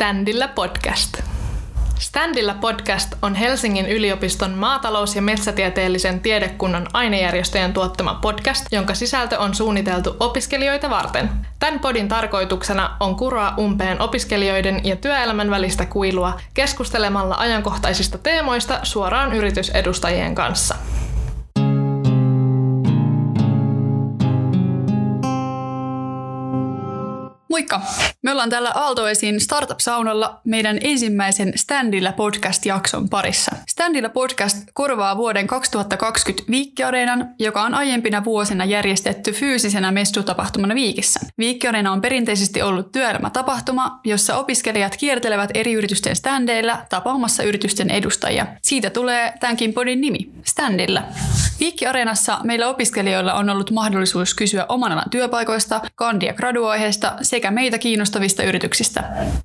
Standilla podcast. Standilla podcast on Helsingin yliopiston maatalous- ja metsätieteellisen tiedekunnan ainejärjestöjen tuottama podcast, jonka sisältö on suunniteltu opiskelijoita varten. Tämän podin tarkoituksena on kuroa umpeen opiskelijoiden ja työelämän välistä kuilua keskustelemalla ajankohtaisista teemoista suoraan yritysedustajien kanssa. Moikka! Me ollaan täällä Aaltoesin Startup-saunalla meidän ensimmäisen Standilla podcast-jakson parissa. Standilla podcast korvaa vuoden 2020 Viikkiareenan, joka on aiempina vuosina järjestetty fyysisenä messutapahtumana Viikissä. Viikkiareena on perinteisesti ollut työelämätapahtuma, jossa opiskelijat kiertelevät eri yritysten standeilla tapaamassa yritysten edustajia. Siitä tulee tämänkin podin nimi, Standilla. Viikkiareenassa meillä opiskelijoilla on ollut mahdollisuus kysyä oman alan työpaikoista, kandi- ja graduaiheesta sekä meitä kiinnostavista yrityksistä.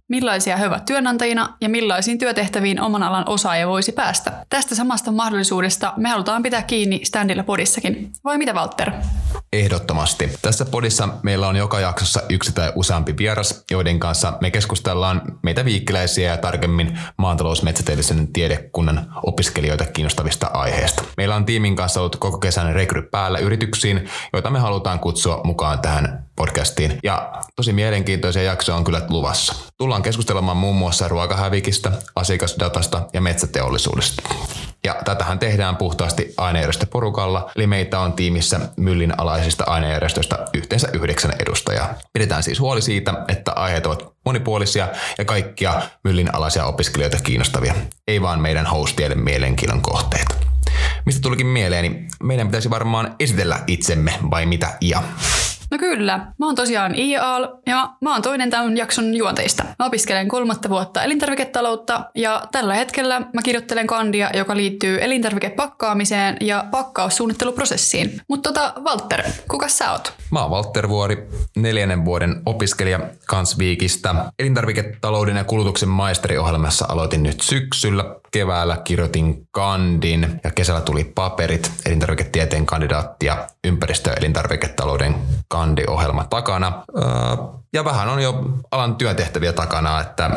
Millaisia he ovat työnantajina ja millaisiin työtehtäviin oman alan osaaja voisi päästä. Tästä samasta mahdollisuudesta me halutaan pitää kiinni standilla podissakin. Vai mitä Walter? Ehdottomasti. Tässä podissa meillä on joka jaksossa yksi tai useampi vieras, joiden kanssa me keskustellaan meitä viikkiläisiä ja tarkemmin maatalousmetsäteellisen tiedekunnan opiskelijoita kiinnostavista aiheista. Meillä on tiimin kanssa ollut koko kesän rekry päällä yrityksiin, joita me halutaan kutsua mukaan tähän podcastiin. Ja tosi mielenkiintoisia jaksoja on kyllä luvassa. Tullaan keskustelemaan muun muassa ruokahävikistä, asiakasdatasta ja metsäteollisuudesta. Ja tätähän tehdään puhtaasti ainejärjestöporukalla, eli meitä on tiimissä myllin alaisista ainejärjestöistä yhteensä yhdeksän edustajaa. Pidetään siis huoli siitä, että aiheet ovat monipuolisia ja kaikkia myllin alaisia opiskelijoita kiinnostavia, ei vaan meidän hostieden mielenkiinnon kohteita. Mistä tulikin mieleeni, meidän pitäisi varmaan esitellä itsemme vai mitä ja. No kyllä. Mä oon tosiaan IAL ja mä oon toinen tämän jakson juonteista. Mä opiskelen kolmatta vuotta elintarviketaloutta ja tällä hetkellä mä kirjoittelen kandia, joka liittyy elintarvikepakkaamiseen ja pakkaussuunnitteluprosessiin. Mutta tota, Walter, kuka sä oot? Mä oon Walter Vuori, neljännen vuoden opiskelija Kansviikistä. Elintarviketalouden ja kulutuksen maisteriohjelmassa aloitin nyt syksyllä. Keväällä kirjoitin kandin ja kesällä tuli paperit, elintarviketieteen kandidaatti ja ympäristö- ja elintarviketalouden kandiohjelma takana. Öö, ja vähän on jo alan työtehtäviä takana, että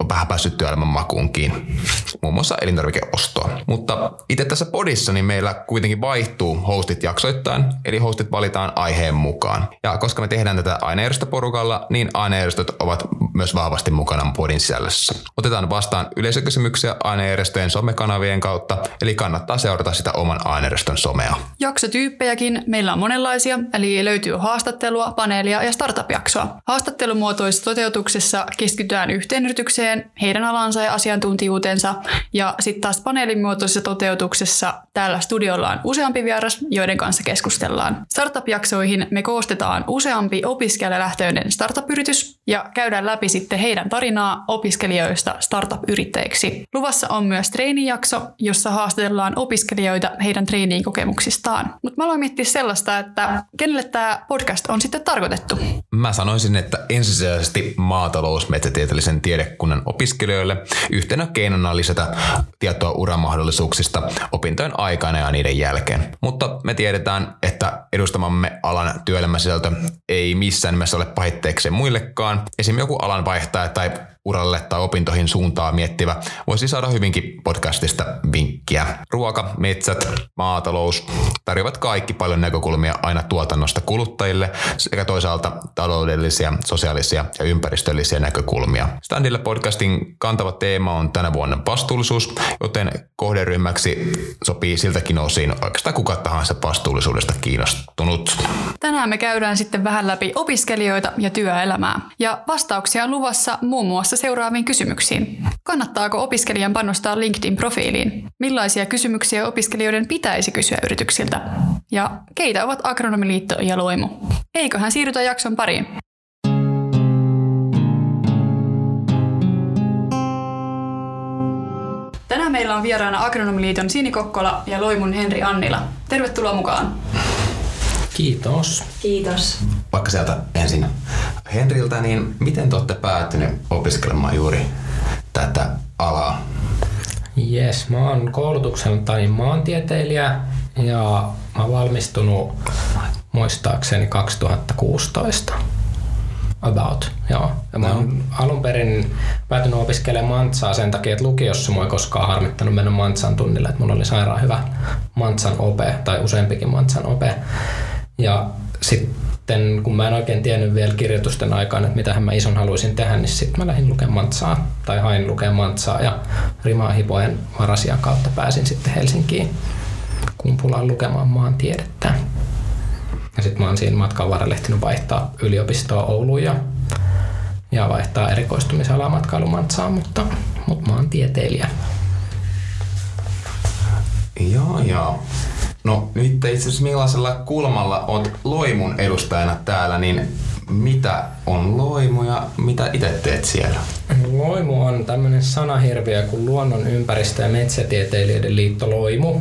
on vähän päässyt työelämän makuunkin, muun muassa elintarvikeostoa. Mutta itse tässä podissa niin meillä kuitenkin vaihtuu hostit jaksoittain, eli hostit valitaan aiheen mukaan. Ja koska me tehdään tätä ainejärjestöporukalla, niin ainejärjestöt ovat myös vahvasti mukana podin sisällössä. Otetaan vastaan yleisökysymyksiä ainejärjestöjen somekanavien kautta, eli kannattaa seurata sitä oman ainejärjestön somea. Jaksotyyppejäkin meillä on monenlaisia, eli löytyy haastattelua, paneelia ja startup-jaksoa. Haastattelumuotoisessa toteutuksessa keskitytään yhteen yritykseen, heidän alansa ja asiantuntijuutensa, ja sitten taas paneelimuotoisessa toteutuksessa täällä studiolla on useampi vieras, joiden kanssa keskustellaan. Startup-jaksoihin me koostetaan useampi opiskelijalähtöinen startup-yritys ja käydään läpi sitten heidän tarinaa opiskelijoista startup-yrittäjiksi. Luvassa on myös treenijakso, jossa haastatellaan opiskelijoita heidän treeniin kokemuksistaan. Mutta mä aloin miettiä sellaista, että kenelle tämä podcast on sitten tarkoitettu? Mä sanoisin, että ensisijaisesti maatalousmetsätieteellisen tiedekunnan opiskelijoille yhtenä keinona lisätä tietoa uramahdollisuuksista opintojen aikana ja niiden jälkeen. Mutta me tiedetään, että edustamamme alan työelämäsisältö ei missään nimessä ole pahitteeksi muillekaan. Esimerkiksi joku alan vaihtaja tai uralle tai opintoihin suuntaa miettivä voisi saada hyvinkin podcastista vinkkiä. Ruoka, metsät, maatalous tarjoavat kaikki paljon näkökulmia aina tuotannosta kuluttajille sekä toisaalta taloudellisia, sosiaalisia ja ympäristöllisiä näkökulmia. Standilla podcastin kantava teema on tänä vuonna vastuullisuus, joten kohderyhmäksi sopii siltäkin osin oikeastaan kuka tahansa vastuullisuudesta kiinnostunut. Tänään me käydään sitten vähän läpi opiskelijoita ja työelämää. Ja vastauksia on luvassa muun muassa seuraaviin kysymyksiin. Kannattaako opiskelijan panostaa LinkedIn-profiiliin? Millaisia kysymyksiä opiskelijoiden pitäisi kysyä yrityksiltä? Ja keitä ovat Agronomiliitto ja Loimu? Eiköhän siirrytä jakson pariin. Tänään meillä on vieraana Agronomiliiton Sini Kokkola ja Loimun Henri Annila. Tervetuloa mukaan. Kiitos. Kiitos. Vaikka sieltä ensin Henriltä, niin miten te olette päätyneet opiskelemaan juuri tätä alaa? Jes, mä oon koulutukseltani maantieteilijä ja mä oon valmistunut muistaakseni 2016. about, joo. Ja mä oon alun perin päätynyt opiskelemaan mantsaa sen takia, että lukiossa mua ei koskaan harmittanut mennä mantsan tunnille, että mulla oli sairaan hyvä mantsan ope tai useampikin mantsan ope. Ja sitten kun mä en oikein tiennyt vielä kirjoitusten aikaan, että mitä mä ison haluaisin tehdä, niin sitten mä lähdin lukemaan mantsaa tai hain lukemaan mantsaa ja Rimaa Hipojen varasian kautta pääsin sitten Helsinkiin Kumpulaan lukemaan maantiedettä. Ja sitten mä oon siinä matkan varrella ehtinyt vaihtaa yliopistoa Ouluun ja, ja vaihtaa erikoistumisalaa matkailumantsaan, mutta, mutta mä oon tieteilijä. Joo, joo. No nyt itse asiassa millaisella kulmalla oot Loimun edustajana täällä, niin mitä on Loimu ja mitä itse teet siellä? Loimu on tämmöinen sanahirviö kuin Luonnon ympäristö- ja metsätieteilijöiden liitto Loimu.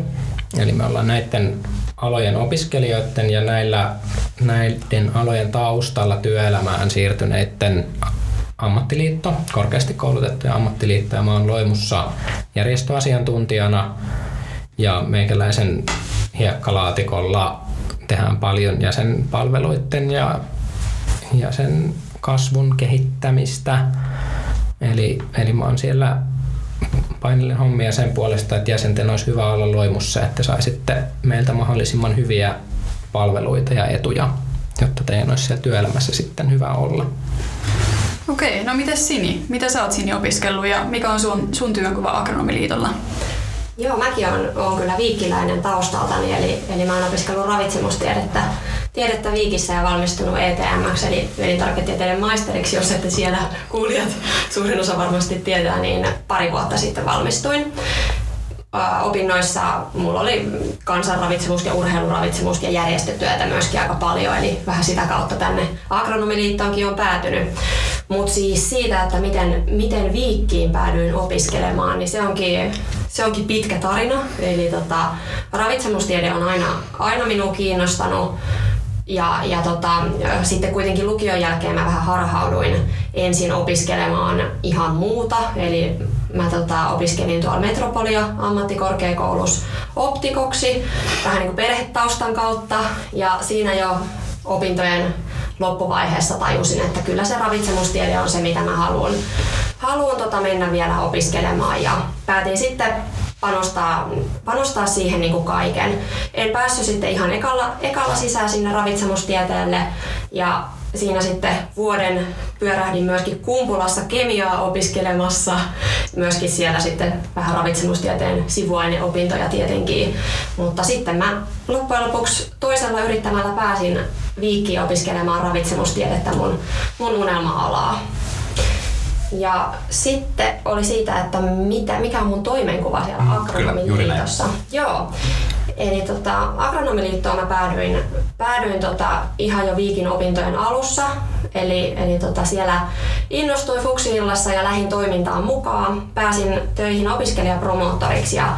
Eli me ollaan näiden alojen opiskelijoiden ja näillä, näiden alojen taustalla työelämään siirtyneiden ammattiliitto, korkeasti koulutettuja ammattiliittoja. Mä oon Loimussa järjestöasiantuntijana ja meikäläisen hiekkalaatikolla tehdään paljon jäsenpalveluiden ja jäsen kasvun kehittämistä. Eli, eli mä oon siellä painellen hommia sen puolesta, että jäsenten olisi hyvä olla loimussa, että saisitte meiltä mahdollisimman hyviä palveluita ja etuja, jotta teidän olisi siellä työelämässä sitten hyvä olla. Okei, no miten Sini? Mitä sä oot Sini opiskellut ja mikä on sun, sun työnkuva Agronomiliitolla? Joo, mäkin on, on kyllä viikkiläinen taustaltani, eli, eli mä oon opiskellut ravitsemustiedettä tiedettä Viikissä ja valmistunut ETMX, eli elintarviketieteiden maisteriksi, jos ette siellä kuulijat suurin osa varmasti tietää, niin pari vuotta sitten valmistuin opinnoissa mulla oli kansanravitsemus ja urheiluravitsemus ja järjestötyötä myöskin aika paljon, eli vähän sitä kautta tänne agronomiliittoonkin on päätynyt. Mutta siis siitä, että miten, miten viikkiin päädyin opiskelemaan, niin se onkin, se onkin pitkä tarina. Eli tota, ravitsemustiede on aina, aina minua kiinnostanut. Ja, ja tota, sitten kuitenkin lukion jälkeen mä vähän harhauduin ensin opiskelemaan ihan muuta. Eli mä tota, opiskelin tuolla Metropolia ammattikorkeakoulussa optikoksi vähän niin kuin perhetaustan kautta. Ja siinä jo opintojen loppuvaiheessa tajusin, että kyllä se ravitsemustiede on se, mitä mä haluan, haluan tota mennä vielä opiskelemaan. Ja päätin sitten panostaa, panostaa siihen niin kuin kaiken. En päässyt sitten ihan ekalla, ekalla sisään sinne ravitsemustieteelle ja siinä sitten vuoden pyörähdin myöskin Kumpulassa kemiaa opiskelemassa. Myöskin siellä sitten vähän ravitsemustieteen sivuaineopintoja tietenkin. Mutta sitten mä loppujen lopuksi toisella yrittämällä pääsin viikkiin opiskelemaan ravitsemustiedettä mun, mun unelma-alaa. Ja sitten oli siitä, että mitä, mikä on mun toimenkuva siellä mm, agronomiliitossa. Joo. Eli tota, agronomiliittoon mä päädyin, päädyin tota, ihan jo viikin opintojen alussa. Eli, eli tota, siellä innostuin Fuksiillassa ja lähin toimintaan mukaan. Pääsin töihin opiskelijapromoottoriksi ja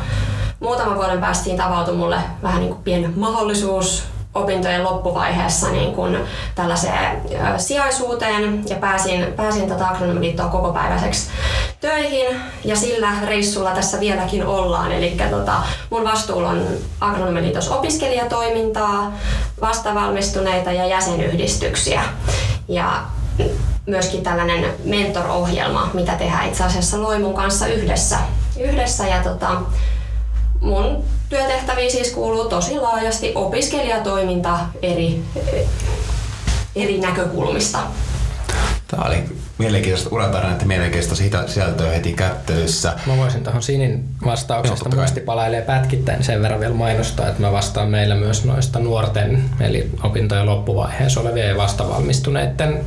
muutaman vuoden päästä siinä tavautui mulle vähän niin kuin pieni mahdollisuus opintojen loppuvaiheessa niin kuin tällaiseen sijaisuuteen ja pääsin, pääsin tätä agronomiliittoa kokopäiväiseksi töihin ja sillä reissulla tässä vieläkin ollaan. Eli tota, mun vastuulla on agronomiliitos opiskelijatoimintaa, vastavalmistuneita ja jäsenyhdistyksiä. Ja myöskin tällainen mentor-ohjelma, mitä tehdään itse asiassa Loimun kanssa yhdessä. yhdessä ja tota, mun työtehtäviin siis kuuluu tosi laajasti opiskelijatoiminta eri, eri näkökulmista. Tämä oli mielenkiintoista uratarina, että mielenkiintoista sisältöä heti kättelyssä. Mä voisin tuohon Sinin vastauksesta no, muistipalailee pätkittäin sen verran vielä mainostaa, että mä vastaan meillä myös noista nuorten, eli opintojen loppuvaiheessa olevien ja vastavalmistuneiden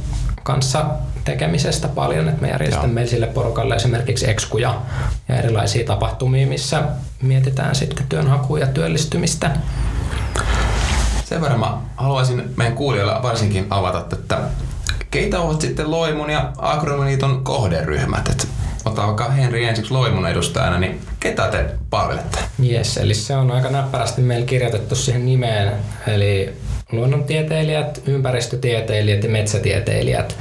kanssa tekemisestä paljon, että me järjestämme meille sille porukalle esimerkiksi ekskuja ja erilaisia tapahtumia, missä mietitään sitten työnhakua ja työllistymistä. Sen verran mä haluaisin meidän kuulijoille varsinkin avata, että keitä ovat sitten Loimun ja Agronomiliiton kohderyhmät? Että ottaa vaikka Henri ensiksi Loimun edustajana, niin ketä te palvelette? Yes, eli se on aika näppärästi meillä kirjoitettu siihen nimeen. Eli luonnontieteilijät, ympäristötieteilijät ja metsätieteilijät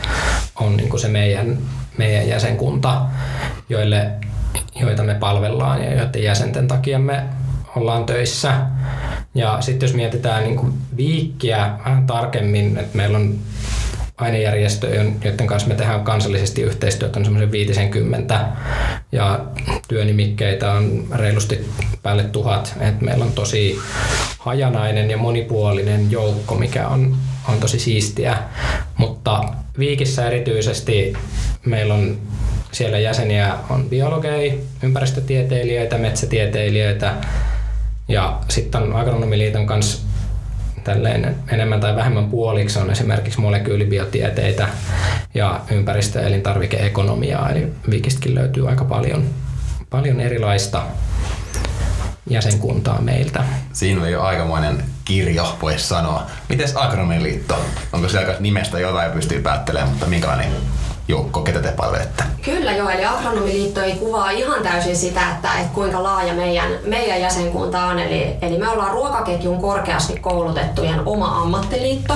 on niin kuin se meidän, meidän jäsenkunta, joille, joita me palvellaan ja joiden jäsenten takia me ollaan töissä. Ja sitten jos mietitään niin kuin viikkiä vähän tarkemmin, että meillä on ainejärjestöjä, joiden kanssa me tehdään kansallisesti yhteistyötä, on semmoisen 50 ja työnimikkeitä on reilusti päälle tuhat. Et meillä on tosi hajanainen ja monipuolinen joukko, mikä on, on tosi siistiä. Mutta Viikissä erityisesti meillä on siellä jäseniä on biologeja, ympäristötieteilijöitä, metsätieteilijöitä ja sitten on Agronomiliiton kanssa tälleen enemmän tai vähemmän puoliksi on esimerkiksi molekyylibiotieteitä ja ympäristö- ja elintarvikeekonomiaa, eli Vikistäkin löytyy aika paljon, paljon erilaista jäsenkuntaa meiltä. Siinä on jo aikamoinen kirjo, voisi sanoa. Miten Agronomiliitto? Onko siellä nimestä jotain pystyy päättelemään, mutta minkälainen joukko, ketä te palvelette? Kyllä joo, eli Agronomiliitto ei kuvaa ihan täysin sitä, että, että kuinka laaja meidän, meidän jäsenkunta on. Eli, eli me ollaan ruokaketjun korkeasti koulutettujen oma ammattiliitto,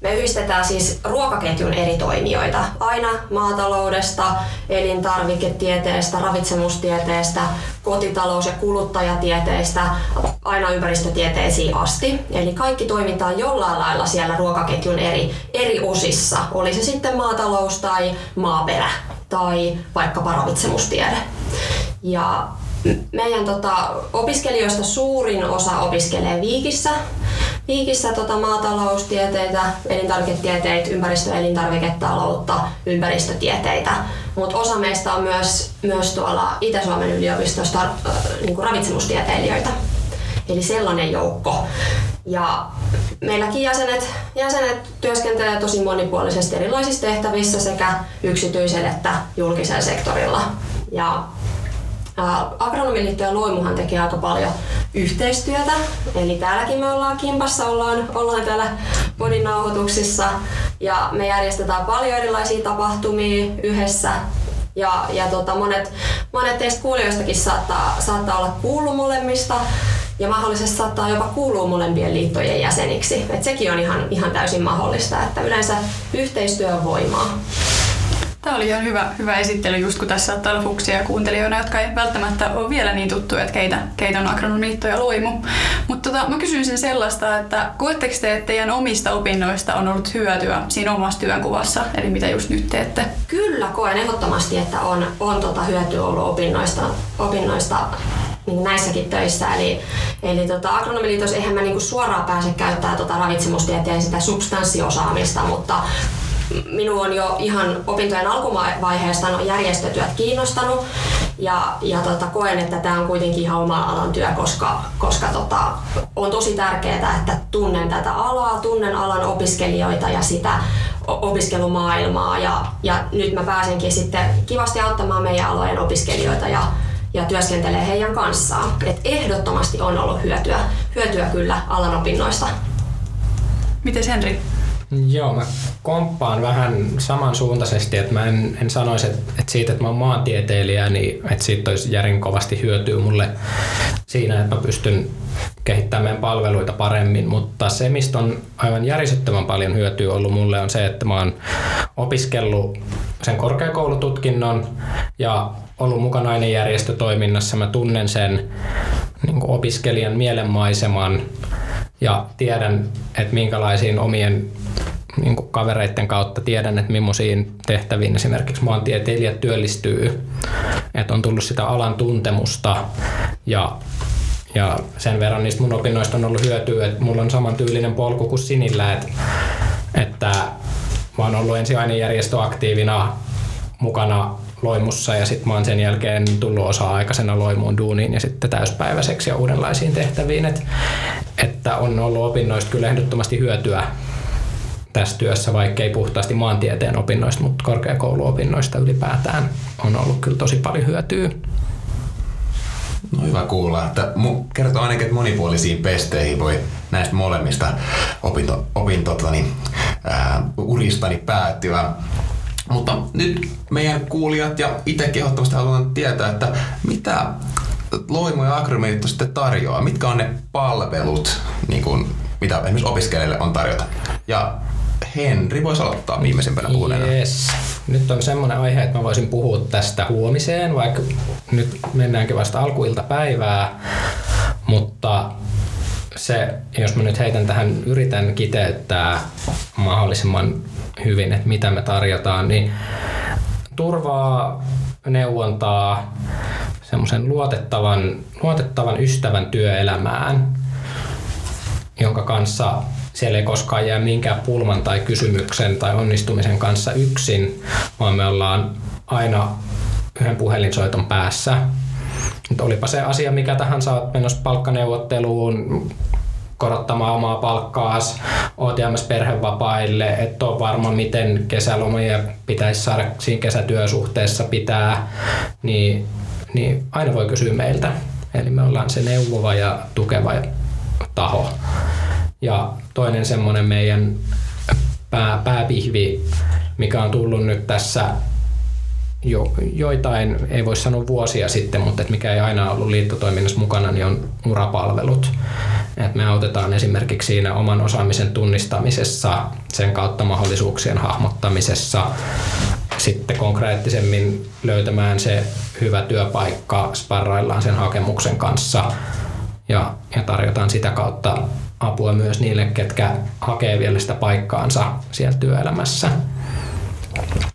me yhdistetään siis ruokaketjun eri toimijoita, aina maataloudesta, elintarviketieteestä, ravitsemustieteestä, kotitalous- ja kuluttajatieteistä, aina ympäristötieteisiin asti. Eli kaikki toimitaan jollain lailla siellä ruokaketjun eri, eri osissa, oli se sitten maatalous tai maaperä tai vaikkapa ravitsemustiede. Ja meidän tota, opiskelijoista suurin osa opiskelee Viikissä. Viikissä tota, maataloustieteitä, elintarviketieteitä, ympäristö- ja elintarviketaloutta, ympäristötieteitä. Mutta osa meistä on myös, myös tuolla Itä-Suomen yliopistosta äh, niin ravitsemustieteilijöitä. Eli sellainen joukko. Ja meilläkin jäsenet, jäsenet työskentelee tosi monipuolisesti erilaisissa tehtävissä sekä yksityisellä että julkisella sektorilla. Ja Agronomiliitto ja Loimuhan tekee aika paljon yhteistyötä. Eli täälläkin me ollaan kimpassa, ollaan, ollaan täällä podin nauhoituksissa ja me järjestetään paljon erilaisia tapahtumia yhdessä ja, ja tota, monet, monet teistä kuulijoistakin saattaa, saattaa olla kuullut molemmista ja mahdollisesti saattaa jopa kuulua molempien liittojen jäseniksi. Et sekin on ihan, ihan täysin mahdollista, että yleensä yhteistyö on voimaa. Tämä oli ihan hyvä, hyvä esittely, just kun tässä saattaa olla fuksia kuuntelijoina, jotka ei välttämättä ole vielä niin tuttuja, että keitä, keitä on agronomiitto ja loimu. Mutta tota, mä kysyisin sellaista, että koetteko te, että teidän omista opinnoista on ollut hyötyä siinä omassa työnkuvassa, eli mitä just nyt teette? Kyllä, koen ehdottomasti, että on, on tota hyötyä ollut opinnoista, opinnoista niin näissäkin töissä. Eli, eli tota, agronomiliitos eihän mä niinku suoraan pääse käyttämään tota ravitsemustieteen sitä substanssiosaamista, mutta minua on jo ihan opintojen alkuvaiheesta no järjestötyöt kiinnostanut ja, ja tota, koen, että tämä on kuitenkin ihan oma alan työ, koska, koska tota, on tosi tärkeää, että tunnen tätä alaa, tunnen alan opiskelijoita ja sitä opiskelumaailmaa ja, ja nyt mä pääsenkin sitten kivasti auttamaan meidän alojen opiskelijoita ja, ja työskentelee heidän kanssaan. Et ehdottomasti on ollut hyötyä, hyötyä kyllä alan opinnoista. Miten Henri? Joo, mä komppaan vähän samansuuntaisesti, että mä en, en sanoisi, että, että siitä, että mä oon maantieteilijä, niin että siitä olisi järin kovasti hyötyä mulle siinä, että mä pystyn kehittämään palveluita paremmin, mutta se, mistä on aivan järisyttävän paljon hyötyä ollut mulle, on se, että mä oon opiskellut sen korkeakoulututkinnon ja ollut mukana ainejärjestötoiminnassa. Mä tunnen sen niin opiskelijan mielenmaiseman ja tiedän, että minkälaisiin omien niin kuin kavereiden kautta tiedän, että millaisiin tehtäviin esimerkiksi maantieteilijät työllistyy. Että on tullut sitä alan tuntemusta ja, ja sen verran niistä mun opinnoista on ollut hyötyä, että mulla on samantyylinen polku kuin Sinillä, että, että mä oon ollut ensin ainejärjestöaktiivina mukana loimussa ja sitten mä oon sen jälkeen tullut osa-aikaisena loimuun duuniin ja sitten täyspäiväiseksi ja uudenlaisiin tehtäviin. Et, että on ollut opinnoista kyllä ehdottomasti hyötyä tässä työssä, vaikka ei puhtaasti maantieteen opinnoista, mutta korkeakouluopinnoista ylipäätään on ollut kyllä tosi paljon hyötyä. No hyvä kuulla, että kertoo ainakin, että monipuolisiin pesteihin voi näistä molemmista opinto, opintotani, ää, uristani päättyä. Mutta nyt meidän kuulijat ja itse kehottomasti haluan tietää, että mitä Loimu ja Agromeitto sitten tarjoaa? Mitkä on ne palvelut, niin kuin, mitä esimerkiksi opiskelijoille on tarjota? Ja Henri voisi aloittaa viimeisimpänä puhuneena. Yes. Nyt on semmoinen aihe, että mä voisin puhua tästä huomiseen, vaikka nyt mennäänkin vasta alkuiltapäivää, mutta se, jos mä nyt heitän tähän, yritän kiteyttää mahdollisimman hyvin, että mitä me tarjotaan, niin turvaa, neuvontaa, semmoisen luotettavan, luotettavan ystävän työelämään, jonka kanssa siellä ei koskaan jää minkään pulman tai kysymyksen tai onnistumisen kanssa yksin, vaan me ollaan aina yhden puhelinsoiton päässä. Mutta olipa se asia mikä tahansa, olet menossa palkkaneuvotteluun, korottamaan omaa palkkaas, jäämässä perhevapaille, et ole varma miten kesälomia pitäisi saada siinä kesätyösuhteessa pitää, niin, niin aina voi kysyä meiltä. Eli me ollaan se neuvova ja tukeva taho. Ja toinen semmoinen meidän pää, pääpihvi, mikä on tullut nyt tässä jo, joitain, ei voi sanoa vuosia sitten, mutta et mikä ei aina ollut liittotoiminnassa mukana, niin on urapalvelut. Et me autetaan esimerkiksi siinä oman osaamisen tunnistamisessa, sen kautta mahdollisuuksien hahmottamisessa, sitten konkreettisemmin löytämään se hyvä työpaikka, sparraillaan sen hakemuksen kanssa ja, ja tarjotaan sitä kautta apua myös niille, ketkä hakee vielä sitä paikkaansa siellä työelämässä.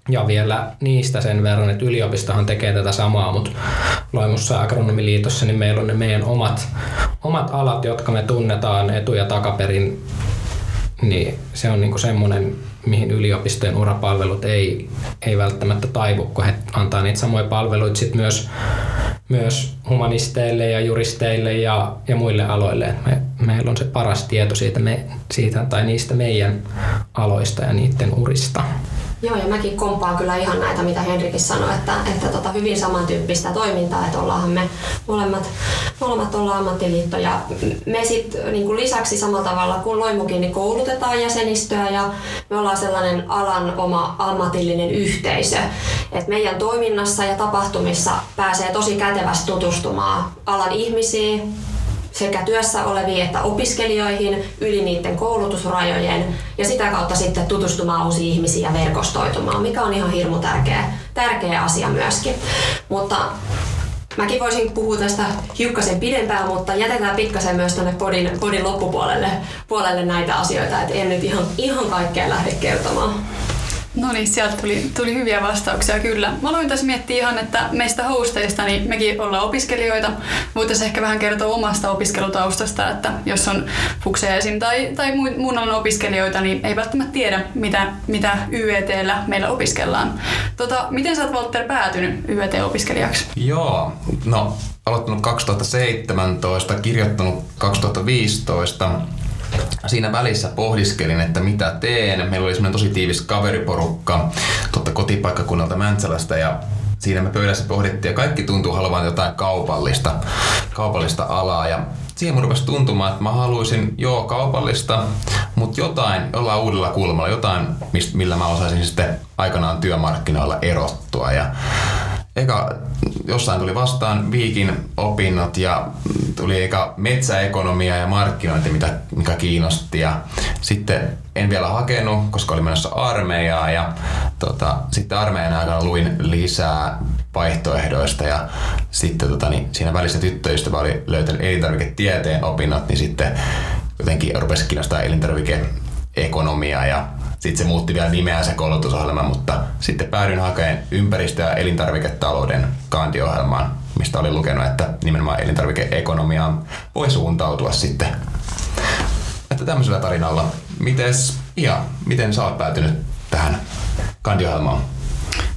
Ja vielä niistä sen verran, että yliopistohan tekee tätä samaa, mutta Loimussa Agronomiliitossa niin meillä on ne meidän omat, omat alat, jotka me tunnetaan etu- ja takaperin. Niin se on niinku semmoinen, mihin yliopistojen urapalvelut ei, ei välttämättä taivu, kun he antaa niitä samoja palveluita sit myös, myös humanisteille ja juristeille ja, ja muille aloille. me, meillä on se paras tieto siitä, me, siitä tai niistä meidän aloista ja niiden urista. Joo, ja mäkin kompaan kyllä ihan näitä, mitä Henrikin sanoi, että, että tota, hyvin samantyyppistä toimintaa, että ollaanhan me molemmat, molemmat ollaan ammattiliitto. Ja me sitten niin lisäksi samalla tavalla kuin Loimukin, niin koulutetaan jäsenistöä ja me ollaan sellainen alan oma ammatillinen yhteisö, että meidän toiminnassa ja tapahtumissa pääsee tosi kätevästi tutustumaan alan ihmisiin, sekä työssä oleviin että opiskelijoihin yli niiden koulutusrajojen ja sitä kautta sitten tutustumaan uusiin ihmisiin ja verkostoitumaan, mikä on ihan hirmu tärkeä, tärkeä asia myöskin. Mutta Mäkin voisin puhua tästä hiukkasen pidempään, mutta jätetään pikkasen myös tuonne podin, podin loppupuolelle puolelle näitä asioita, että en nyt ihan, ihan kaikkea lähde kertomaan. No niin, sieltä tuli, tuli hyviä vastauksia kyllä. Mä aloin tässä miettiä ihan, että meistä hosteista, niin mekin ollaan opiskelijoita. Voitaisiin ehkä vähän kertoa omasta opiskelutaustasta, että jos on fukseja esim. tai, tai muun alan opiskelijoita, niin ei välttämättä tiedä, mitä, mitä YETllä meillä opiskellaan. Tota, miten sä oot Walter päätynyt YET-opiskelijaksi? Joo, no aloittanut 2017, kirjoittanut 2015 siinä välissä pohdiskelin, että mitä teen. Meillä oli semmoinen tosi tiivis kaveriporukka totta kotipaikkakunnalta Mäntsälästä ja siinä me pöydässä pohdittiin ja kaikki tuntuu haluavan jotain kaupallista, kaupallista alaa ja siihen mun rupesi tuntumaan, että mä haluaisin joo kaupallista, mutta jotain, jollain uudella kulmalla, jotain, millä mä osaisin sitten aikanaan työmarkkinoilla erottua ja eka jossain tuli vastaan Viikin opinnot ja tuli eka metsäekonomia ja markkinointi, mitä, mikä kiinnosti. Ja sitten en vielä hakenut, koska oli menossa armeijaa ja tota, sitten armeijan aikana luin lisää vaihtoehdoista ja sitten tota, niin siinä välissä tyttöystävä oli löytänyt elintarviketieteen opinnot, niin sitten jotenkin rupesi kiinnostaa elintarvikeekonomia ja sitten se muutti vielä nimeä se koulutusohjelma, mutta sitten päädyin hakemaan ympäristö- ja elintarviketalouden kantiohjelmaan, mistä olin lukenut, että nimenomaan elintarvikeekonomiaan voi suuntautua sitten. Että tämmöisellä tarinalla. Mites, ja miten sä oot päätynyt tähän kandiohjelmaan?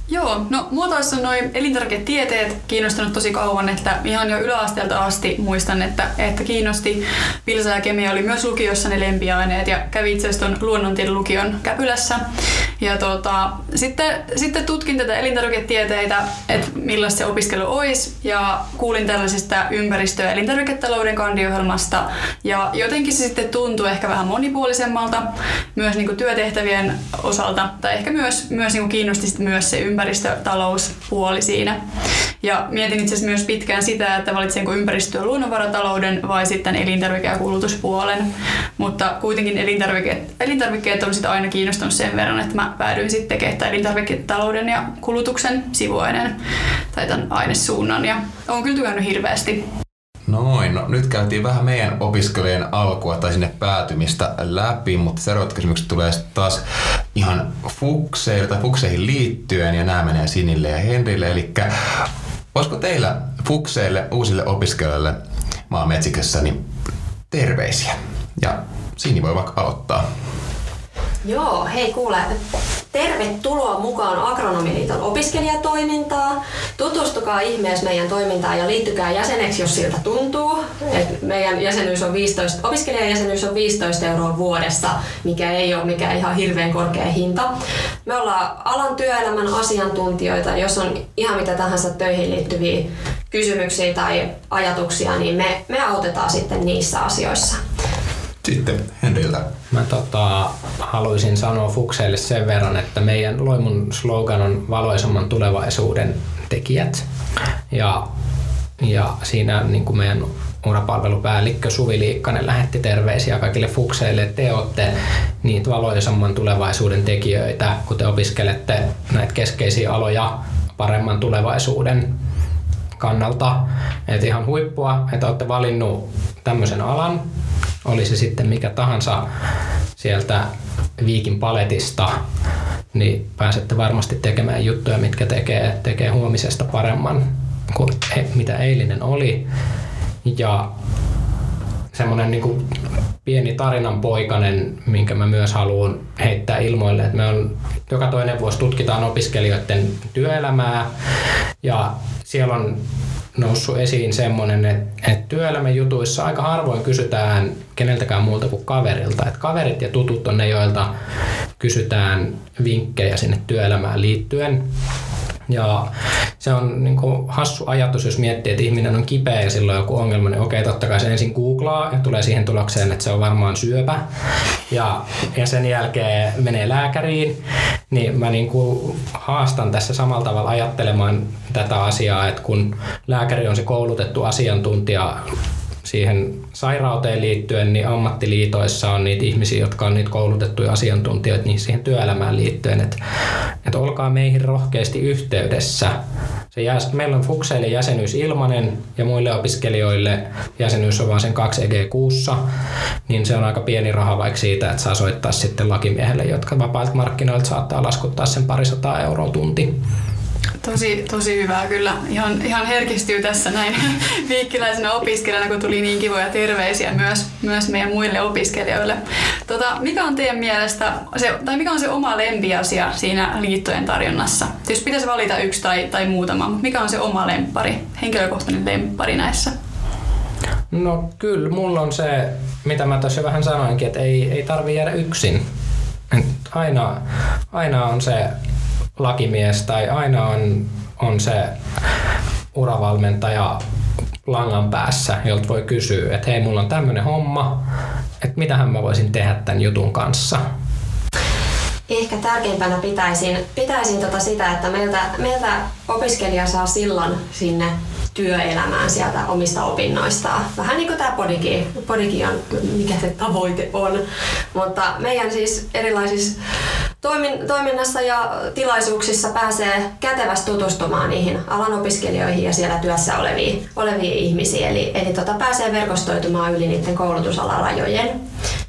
Joo, no mua taas on noin elintarviketieteet kiinnostanut tosi kauan, että ihan jo yläasteelta asti muistan, että, että kiinnosti. Pilsa ja kemia oli myös lukiossa ne lempiaineet ja kävi itse asiassa tuon lukion Käpylässä. Ja tota, sitten, sitten tutkin tätä elintarviketieteitä, että millaista se opiskelu olisi ja kuulin tällaisesta ympäristö- ja elintarviketalouden kandiohjelmasta ja jotenkin se sitten tuntui ehkä vähän monipuolisemmalta myös niin kuin työtehtävien osalta tai ehkä myös, myös niin kuin kiinnosti myös se ympäristötalouspuoli siinä. Ja mietin itse asiassa myös pitkään sitä, että valitsenko ympäristö- ja luonnonvaratalouden vai sitten elintarvike- ja kulutuspuolen. Mutta kuitenkin elintarvikkeet, elintarvikkeet on sitä aina kiinnostunut sen verran, että mä päädyin sitten tekemään elintarviketalouden ja kulutuksen sivuaineen tai tämän ainesuunnan. Ja olen kyllä tykännyt hirveästi. Noin, no nyt käytiin vähän meidän opiskelujen alkua tai sinne päätymistä läpi, mutta seuraavat kysymykset tulee taas ihan fukseille tai fukseihin liittyen ja nämä menee Sinille ja Henrille. Eli olisiko teillä fukseille, uusille opiskelijoille maametsikessä niin terveisiä? Ja Sini voi vaikka aloittaa. Joo, hei kuule, tervetuloa mukaan Agronomiliiton opiskelijatoimintaa. Tutustukaa ihmeessä meidän toimintaan ja liittykää jäseneksi, jos siltä tuntuu. Et meidän jäsenyys on 15, opiskelijajäsenyys on 15 euroa vuodessa, mikä ei ole mikään ihan hirveän korkea hinta. Me ollaan alan työelämän asiantuntijoita, jos on ihan mitä tahansa töihin liittyviä kysymyksiä tai ajatuksia, niin me, me autetaan sitten niissä asioissa. Sitten Henriltä. Mä tota, haluaisin sanoa Fukseille sen verran, että meidän Loimun slogan on valoisamman tulevaisuuden tekijät. Ja, ja siinä niin kuin meidän urapalvelupäällikkö Suvi Liikkanen lähetti terveisiä kaikille Fukseille, että te olette niitä valoisamman tulevaisuuden tekijöitä, kun te opiskelette näitä keskeisiä aloja paremman tulevaisuuden kannalta. Että ihan huippua, että olette valinnut tämmöisen alan, oli se sitten mikä tahansa sieltä viikin paletista, niin pääsette varmasti tekemään juttuja, mitkä tekee, tekee huomisesta paremman kuin he, mitä eilinen oli. Ja semmoinen niin pieni tarinan poikanen, minkä mä myös haluan heittää ilmoille, että me on joka toinen vuosi tutkitaan opiskelijoiden työelämää ja siellä on noussut esiin semmoinen, että, että työelämän jutuissa aika harvoin kysytään keneltäkään muulta kuin kaverilta. Että kaverit ja tutut on ne, joilta kysytään vinkkejä sinne työelämään liittyen. Ja se on niin kuin hassu ajatus, jos miettii, että ihminen on kipeä ja silloin joku ongelma, niin okei, totta kai se ensin googlaa ja tulee siihen tulokseen, että se on varmaan syöpä. Ja, ja sen jälkeen menee lääkäriin. Niin mä niin kuin haastan tässä samalla tavalla ajattelemaan tätä asiaa, että kun lääkäri on se koulutettu asiantuntija siihen sairauteen liittyen, niin ammattiliitoissa on niitä ihmisiä, jotka on niitä koulutettuja asiantuntijoita niin siihen työelämään liittyen, että, että olkaa meihin rohkeasti yhteydessä. Se jää, meillä on Fukseille jäsenyys ilmanen ja muille opiskelijoille jäsenyys on vain sen 2 EG kuussa, niin se on aika pieni raha vaikka siitä, että saa soittaa sitten lakimiehelle, jotka vapailta markkinoilta saattaa laskuttaa sen parisataa euroa tunti. Tosi, tosi hyvää kyllä. Ihan, ihan herkistyy tässä näin viikkiläisenä opiskelijana, kun tuli niin kivoja terveisiä myös, myös meidän muille opiskelijoille. Tota, mikä on teidän mielestä, se, tai mikä on se oma lempiasia siinä liittojen tarjonnassa? Jos pitäisi valita yksi tai, tai muutama, mutta mikä on se oma lempari, henkilökohtainen lempari näissä? No kyllä, mulla on se, mitä mä tuossa vähän sanoinkin, että ei, ei tarvi jäädä yksin. Aina, aina on se lakimies tai aina on, on se uravalmentaja langan päässä, jolta voi kysyä, että hei, mulla on tämmöinen homma, että mitähän mä voisin tehdä tämän jutun kanssa. Ehkä tärkeimpänä pitäisin, pitäisin tota sitä, että meiltä, meiltä opiskelija saa sillan sinne työelämään sieltä omista opinnoistaan. Vähän niin kuin tämä podikin, podikin on, mikä se tavoite on. Mutta meidän siis erilaisissa toimin, toiminnassa ja tilaisuuksissa pääsee kätevästi tutustumaan niihin alan opiskelijoihin ja siellä työssä oleviin, oleviin ihmisiin. Eli, eli tota, pääsee verkostoitumaan yli niiden koulutusalarajojen.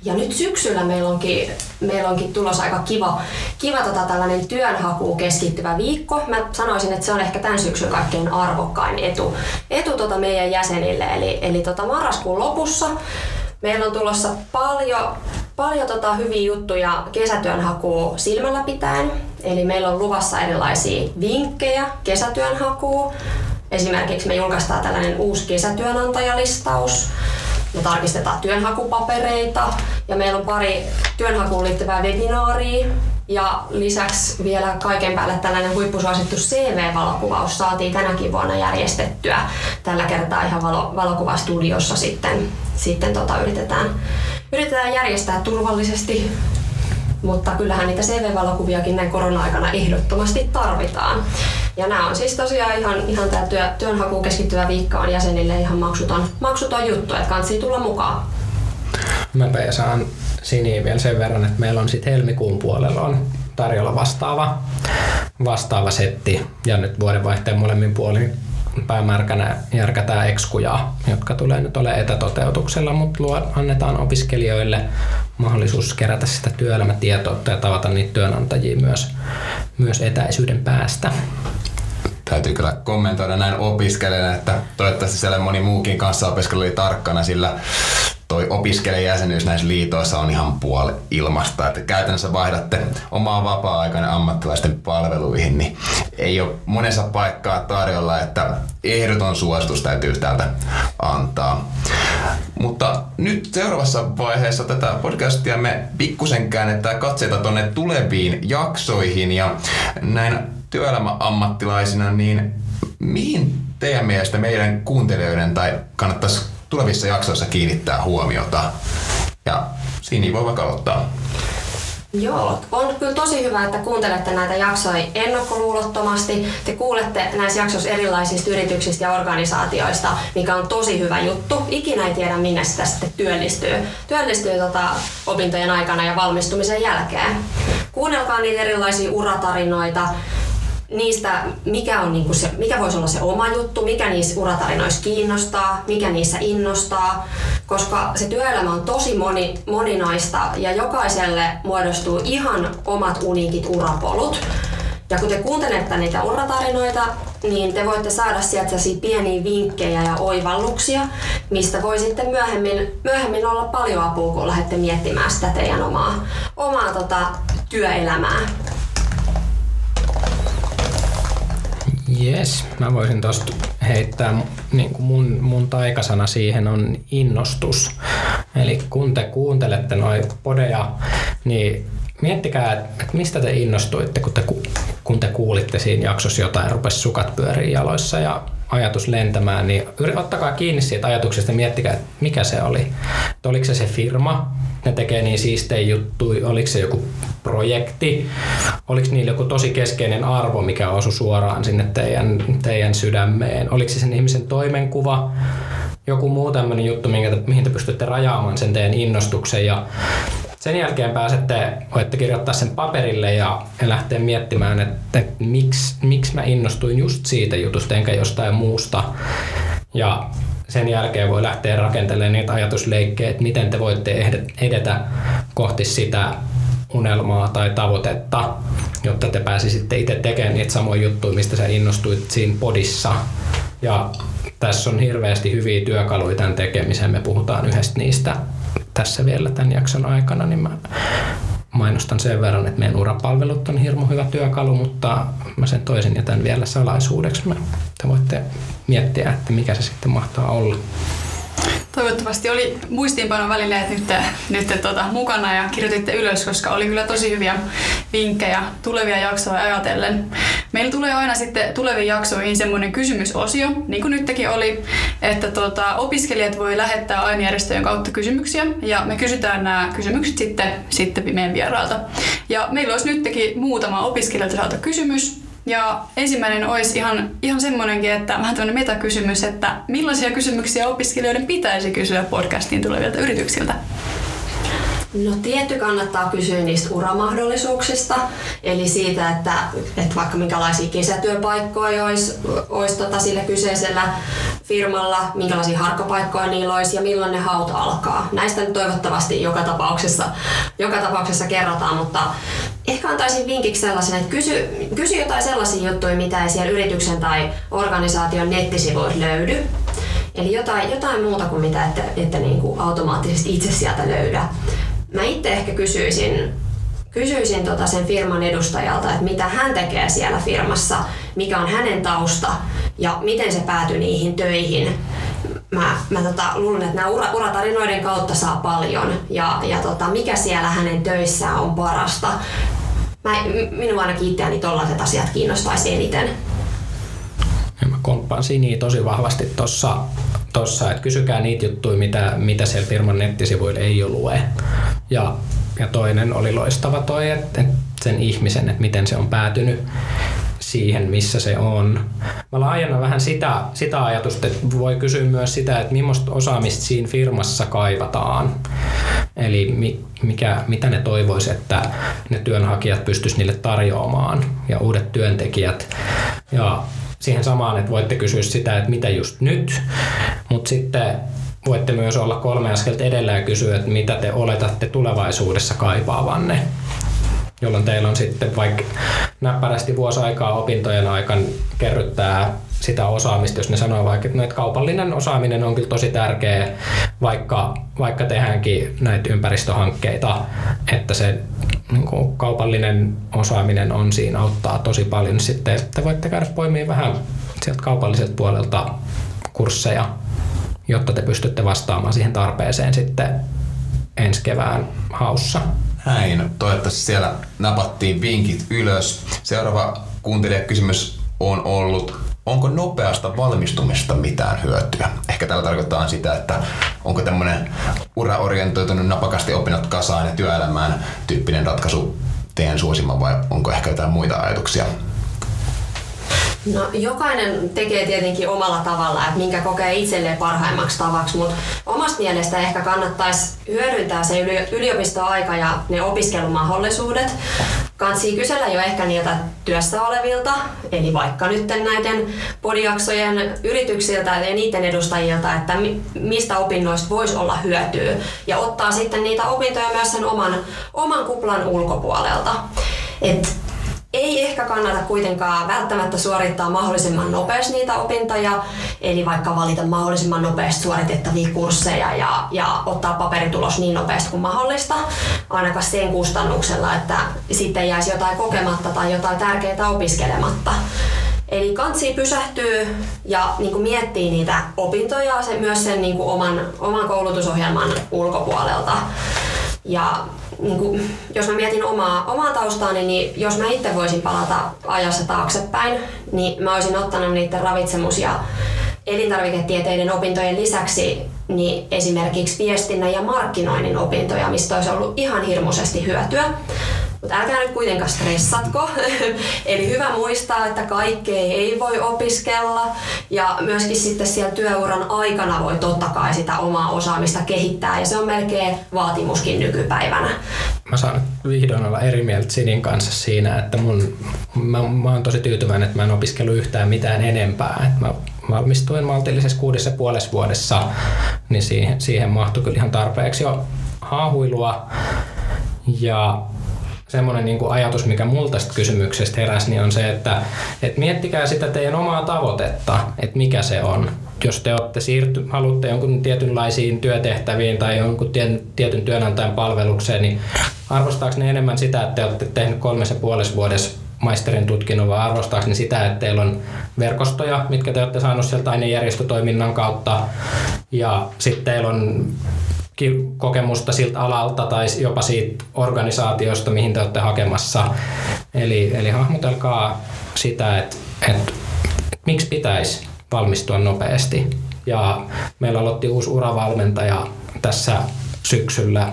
Ja nyt syksyllä meillä onkin, meillä onkin tulossa aika kiva, kiva tota, tällainen työnhakuun keskittyvä viikko. Mä sanoisin, että se on ehkä tämän syksyn kaikkein arvokkain etu, etu tota meidän jäsenille. Eli, eli tota marraskuun lopussa Meillä on tulossa paljon, paljon tota hyviä juttuja kesätyönhakua silmällä pitäen. Eli meillä on luvassa erilaisia vinkkejä kesätyönhakuun. Esimerkiksi me julkaistaan tällainen uusi kesätyönantajalistaus. Me tarkistetaan työnhakupapereita ja meillä on pari työnhakuun liittyvää webinaaria. Ja lisäksi vielä kaiken päälle tällainen huippusuosittu CV-valokuvaus saatiin tänäkin vuonna järjestettyä. Tällä kertaa ihan valo, valokuvastudiossa sitten, sitten tota yritetään, yritetään järjestää turvallisesti mutta kyllähän niitä CV-valokuviakin näin korona-aikana ehdottomasti tarvitaan. Ja nämä on siis tosiaan ihan, ihan tämä työ, työnhakuun keskittyvä viikko on jäsenille ihan maksuton, maksuton juttu, että kansi tulla mukaan. Ja saan Siniin vielä sen verran, että meillä on sitten helmikuun puolella on tarjolla vastaava, vastaava setti ja nyt vuodenvaihteen molemmin puolin päämärkänä järkätään ekskuja, jotka tulee nyt ole etätoteutuksella, mutta luo, annetaan opiskelijoille mahdollisuus kerätä sitä työelämätietoutta ja tavata niitä työnantajia myös, myös etäisyyden päästä. Täytyy kyllä kommentoida näin opiskelijana, että toivottavasti siellä moni muukin kanssa opiskelu oli tarkkana, sillä toi opiskelijajäsenyys näissä liitoissa on ihan puoli ilmasta, että käytännössä vaihdatte omaa vapaa-aikana ammattilaisten palveluihin, niin ei ole monessa paikkaa tarjolla, että ehdoton suositus täytyy täältä antaa. Mutta nyt seuraavassa vaiheessa tätä podcastia me pikkusen käännetään katseita tuonne tuleviin jaksoihin ja näin työelämäammattilaisina, niin mihin teidän mielestä meidän kuuntelijoiden tai kannattaisi tulevissa jaksoissa kiinnittää huomiota? Ja siinä voi vaikka aloittaa. Joo, on kyllä tosi hyvä, että kuuntelette näitä jaksoja ennakkoluulottomasti. Te kuulette näissä jaksoissa erilaisista yrityksistä ja organisaatioista, mikä on tosi hyvä juttu. Ikinä ei tiedä, minne sitä sitten työllistyy. Työllistyy tota opintojen aikana ja valmistumisen jälkeen. Kuunnelkaa niitä erilaisia uratarinoita, niistä, mikä, on niinku se, mikä voisi olla se oma juttu, mikä niissä uratarinoissa kiinnostaa, mikä niissä innostaa, koska se työelämä on tosi moni, moninaista ja jokaiselle muodostuu ihan omat uniikit urapolut. Ja kun te kuuntelette niitä uratarinoita, niin te voitte saada sieltä pieniä vinkkejä ja oivalluksia, mistä voi sitten myöhemmin, myöhemmin olla paljon apua, kun lähdette miettimään sitä teidän omaa, omaa tota, työelämää. Yes, mä voisin tuosta heittää, niin kuin mun, mun taikasana siihen on innostus. Eli kun te kuuntelette noin podeja, niin miettikää, että mistä te innostuitte, kun te, kun te kuulitte siinä jaksossa jotain, rupesi sukat pyöriin jaloissa ja ajatus lentämään, niin ottakaa kiinni siitä ajatuksesta ja miettikää, että mikä se oli. Että oliko se se firma, ne tekee niin siistejä juttuja, oliko se joku projekti, oliko niillä joku tosi keskeinen arvo, mikä osui suoraan sinne teidän, teidän sydämeen, oliko se sen ihmisen toimenkuva, joku muu tämmöinen juttu, mihin te pystytte rajaamaan sen teidän innostuksen ja sen jälkeen pääsette, voitte kirjoittaa sen paperille ja, lähteä miettimään, että miksi, miksi mä innostuin just siitä jutusta enkä jostain muusta. Ja sen jälkeen voi lähteä rakentelemaan niitä ajatusleikkejä, että miten te voitte edetä kohti sitä unelmaa tai tavoitetta, jotta te pääsisitte itse tekemään niitä samoja juttuja, mistä sä innostuit siinä podissa. Ja tässä on hirveästi hyviä työkaluja tämän tekemiseen. Me puhutaan yhdestä niistä tässä vielä tämän jakson aikana, niin mä mainostan sen verran, että meidän urapalvelut on hirmu hyvä työkalu, mutta mä sen toisen jätän vielä salaisuudeksi. Mä, te voitte miettiä, että mikä se sitten mahtaa olla. Toivottavasti oli muistiinpanon välineet nyt, nyt tota, mukana ja kirjoititte ylös, koska oli kyllä tosi hyviä vinkkejä tulevia jaksoja ajatellen. Meillä tulee aina sitten tuleviin jaksoihin semmoinen kysymysosio, niin kuin nytkin oli, että tota, opiskelijat voi lähettää ainejärjestöjen kautta kysymyksiä ja me kysytään nämä kysymykset sitten, sitten meidän vierailta. Ja meillä olisi nytkin muutama opiskelijalta kysymys, ja ensimmäinen olisi ihan, ihan semmoinenkin, että vähän tämmöinen metakysymys, että millaisia kysymyksiä opiskelijoiden pitäisi kysyä podcastiin tulevilta yrityksiltä? No tietty kannattaa kysyä niistä uramahdollisuuksista, eli siitä, että, että vaikka minkälaisia kesätyöpaikkoja olisi, olisi tota sillä kyseisellä firmalla, minkälaisia harkkapaikkoja niillä olisi ja milloin ne hauta alkaa. Näistä nyt toivottavasti joka tapauksessa, joka tapauksessa kerrotaan, mutta ehkä antaisin vinkiksi sellaisen, että kysy, kysy jotain sellaisia juttuja, mitä ei siellä yrityksen tai organisaation nettisivuilla löydy. Eli jotain, jotain muuta kuin mitä että, että niin kuin automaattisesti itse sieltä löydä. Mä itse ehkä kysyisin, kysyisin tota sen firman edustajalta, että mitä hän tekee siellä firmassa, mikä on hänen tausta ja miten se päätyi niihin töihin. Mä, mä tota, luulen, että nämä ura, uratarinoiden kautta saa paljon ja, ja tota, mikä siellä hänen töissään on parasta. Mä, minua ainakin itseäni tollaiset asiat kiinnostaisi eniten. Ja mä komppaan Siniä tosi vahvasti tuossa, tossa, että kysykää niitä juttuja, mitä, mitä siellä firman nettisivuilla ei ole lue. Ja, ja toinen oli loistava toi, että, sen ihmisen, että miten se on päätynyt siihen, missä se on. Mä laajennan vähän sitä, sitä ajatusta, että voi kysyä myös sitä, että millaista osaamista siinä firmassa kaivataan. Eli mikä, mitä ne toivoisi, että ne työnhakijat pystyisivät niille tarjoamaan ja uudet työntekijät. Ja siihen samaan, että voitte kysyä sitä, että mitä just nyt, mutta sitten voitte myös olla kolme askelta edellä ja kysyä, että mitä te oletatte tulevaisuudessa kaipaavanne jolloin teillä on sitten vaikka näppärästi vuosi aikaa opintojen aikana kerryttää sitä osaamista, jos ne sanoo vaikka, että, no, että kaupallinen osaaminen on kyllä tosi tärkeä, vaikka, vaikka tehdäänkin näitä ympäristöhankkeita, että se niin kuin kaupallinen osaaminen on siinä, auttaa tosi paljon. Sitten te voitte käydä poimia vähän sieltä kaupalliselta puolelta kursseja, jotta te pystytte vastaamaan siihen tarpeeseen sitten ensi kevään haussa. Näin, toivottavasti siellä napattiin vinkit ylös. Seuraava kuuntelijakysymys on ollut, onko nopeasta valmistumista mitään hyötyä? Ehkä tällä tarkoittaa sitä, että onko tämmöinen uraorientoitunut napakasti opinnot kasaan ja työelämään tyyppinen ratkaisu teidän suosima vai onko ehkä jotain muita ajatuksia? No, jokainen tekee tietenkin omalla tavalla, että minkä kokee itselleen parhaimmaksi tavaksi, mutta omasta mielestä ehkä kannattaisi hyödyntää se yliopistoaika ja ne opiskelumahdollisuudet. Kansi kysellä jo ehkä niiltä työssä olevilta, eli vaikka nyt näiden podiaksojen yrityksiltä ja niiden edustajilta, että mistä opinnoista voisi olla hyötyä. Ja ottaa sitten niitä opintoja myös sen oman, oman kuplan ulkopuolelta. Et ei ehkä kannata kuitenkaan välttämättä suorittaa mahdollisimman nopeasti niitä opintoja, eli vaikka valita mahdollisimman nopeasti suoritettavia kursseja ja, ja ottaa paperitulos niin nopeasti kuin mahdollista, ainakaan sen kustannuksella, että sitten jäisi jotain kokematta tai jotain tärkeää opiskelematta. Eli kansi pysähtyy ja niin kuin miettii niitä opintoja se, myös sen niin kuin oman, oman koulutusohjelman ulkopuolelta. Ja niin kuin, jos mä mietin omaa, omaa taustaani, niin jos mä itse voisin palata ajassa taaksepäin, niin mä olisin ottanut niiden ravitsemus- ja elintarviketieteiden opintojen lisäksi niin esimerkiksi viestinnän ja markkinoinnin opintoja, mistä olisi ollut ihan hirmuisesti hyötyä. Mutta älkää nyt kuitenkaan stressatko. Eli hyvä muistaa, että kaikkea ei voi opiskella. Ja myöskin sitten siellä työuran aikana voi totta kai sitä omaa osaamista kehittää. Ja se on melkein vaatimuskin nykypäivänä. Mä saan vihdoin olla eri mieltä Sinin kanssa siinä, että mun, mä, mä oon tosi tyytyväinen, että mä en opiskellut yhtään mitään enempää. Et mä valmistuin maltillisessa kuudessa puolessa vuodessa, niin siihen, siihen mahtui kyllä ihan tarpeeksi jo haahuilua. Ja semmoinen niin kuin ajatus, mikä multa tästä kysymyksestä heräsi, niin on se, että, että miettikää sitä teidän omaa tavoitetta, että mikä se on. Jos te olette siirty, haluatte jonkun tietynlaisiin työtehtäviin tai jonkun tietyn työnantajan palvelukseen, niin arvostaako ne enemmän sitä, että te olette tehnyt kolmessa puolessa vuodessa maisterin tutkinnon, vai arvostaako ne sitä, että teillä on verkostoja, mitkä te olette saaneet sieltä ainejärjestötoiminnan kautta, ja sitten teillä on kokemusta siltä alalta tai jopa siitä organisaatiosta, mihin te olette hakemassa. Eli, eli hahmotelkaa sitä, että, että, miksi pitäisi valmistua nopeasti. Ja meillä aloitti uusi uravalmentaja tässä syksyllä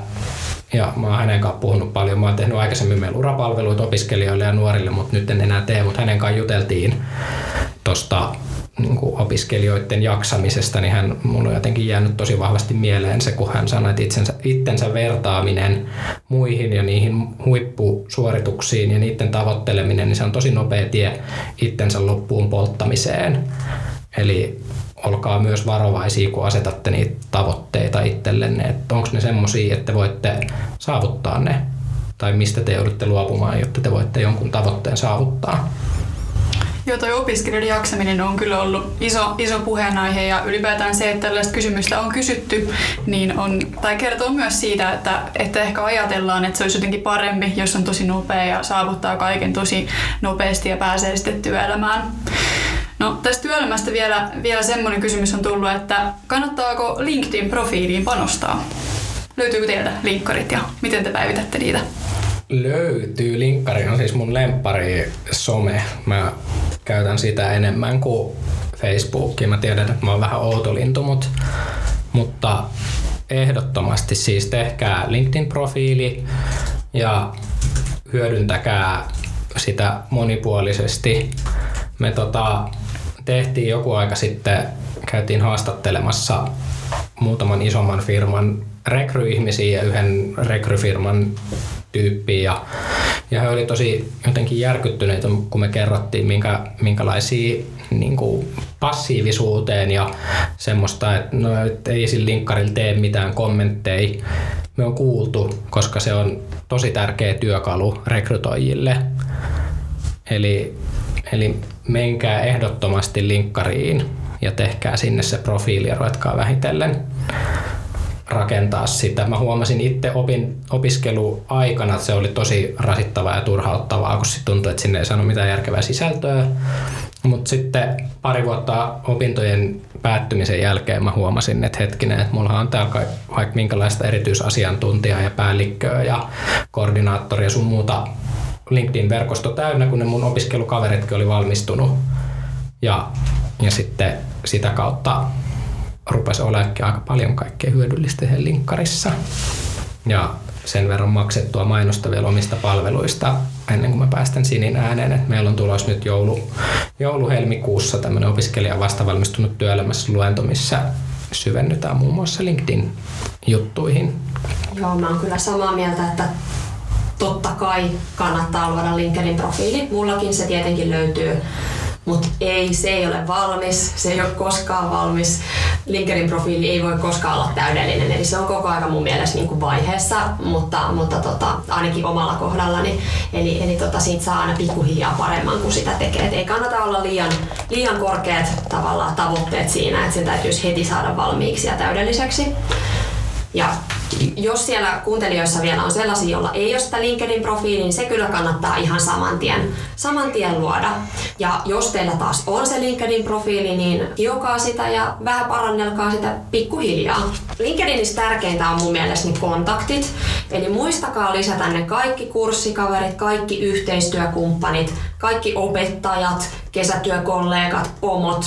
ja mä oon hänen kanssa puhunut paljon. Mä oon tehnyt aikaisemmin meillä urapalveluita opiskelijoille ja nuorille, mutta nyt en enää tee, mutta hänen kanssa juteltiin tuosta niin kuin opiskelijoiden jaksamisesta, niin hän, mun on jotenkin jäänyt tosi vahvasti mieleen se, kun hän sanoi, että itsensä, itsensä vertaaminen muihin ja niihin huippusuorituksiin ja niiden tavoitteleminen, niin se on tosi nopea tie itsensä loppuun polttamiseen. Eli olkaa myös varovaisia, kun asetatte niitä tavoitteita itsellenne, että onko ne semmoisia, että voitte saavuttaa ne, tai mistä te joudutte luopumaan, jotta te voitte jonkun tavoitteen saavuttaa. Joo, toi opiskelijoiden jaksaminen on kyllä ollut iso, iso puheenaihe ja ylipäätään se, että tällaista kysymystä on kysytty, niin on, tai kertoo myös siitä, että, että ehkä ajatellaan, että se olisi jotenkin parempi, jos on tosi nopea ja saavuttaa kaiken tosi nopeasti ja pääsee sitten työelämään. No tästä työelämästä vielä, vielä semmoinen kysymys on tullut, että kannattaako LinkedIn-profiiliin panostaa? Löytyykö teiltä linkkarit ja miten te päivitätte niitä? Löytyy. Linkkari on siis mun lemppari some. Mä käytän sitä enemmän kuin Facebookia. Mä tiedän, että mä oon vähän outolintu, mutta, mutta ehdottomasti siis tehkää LinkedIn-profiili ja hyödyntäkää sitä monipuolisesti. Me tota, tehtiin joku aika sitten, käytiin haastattelemassa muutaman isomman firman rekryihmisiä ja yhden rekryfirman tyyppiä ja Ja he oli tosi jotenkin järkyttyneitä, kun me kerrottiin, minkä, minkälaisia niin kuin passiivisuuteen ja semmoista, että no, et ei sillä linkkarilla tee mitään kommentteja. Me on kuultu, koska se on tosi tärkeä työkalu rekrytoijille. Eli, eli menkää ehdottomasti linkkariin ja tehkää sinne se profiili ja ruvetkaa vähitellen rakentaa sitä. Mä huomasin itse opin, opiskeluaikana, että se oli tosi rasittavaa ja turhauttavaa, kun sitten tuntui, että sinne ei saanut mitään järkevää sisältöä. Mutta sitten pari vuotta opintojen päättymisen jälkeen mä huomasin, että hetkinen, että mulla on täällä vaikka minkälaista erityisasiantuntijaa ja päällikköä ja koordinaattoria sun muuta LinkedIn-verkosto täynnä, kun ne mun opiskelukaveritkin oli valmistunut. Ja, ja sitten sitä kautta rupesi olemaan aika paljon kaikkea hyödyllistä sen linkkarissa. Ja sen verran maksettua mainosta vielä omista palveluista ennen kuin mä päästän sinin ääneen, että meillä on tulos nyt joulu, joulu-helmikuussa tämmöinen opiskelija vastavalmistunut työelämässä luento, missä syvennytään muun muassa LinkedIn-juttuihin. Joo, mä oon kyllä samaa mieltä, että totta kai kannattaa luoda LinkedIn profiili. Mullakin se tietenkin löytyy mutta ei, se ei ole valmis, se ei ole koskaan valmis. LinkedIn profiili ei voi koskaan olla täydellinen, eli se on koko ajan mun mielestä niin kuin vaiheessa, mutta, mutta tota, ainakin omalla kohdallani. Eli, eli tota, siitä saa aina pikkuhiljaa paremman, kun sitä tekee. Et ei kannata olla liian, liian korkeat tavallaan tavoitteet siinä, että sen täytyisi heti saada valmiiksi ja täydelliseksi. Ja jos siellä kuuntelijoissa vielä on sellaisia, joilla ei ole sitä LinkedIn-profiiliä, niin se kyllä kannattaa ihan saman tien, saman tien luoda. Ja jos teillä taas on se LinkedIn-profiili, niin hiokaa sitä ja vähän parannelkaa sitä pikkuhiljaa. LinkedInissä tärkeintä on mun mielestä ne kontaktit. Eli muistakaa lisätä ne kaikki kurssikaverit, kaikki yhteistyökumppanit, kaikki opettajat, kesätyökollegat, pomot,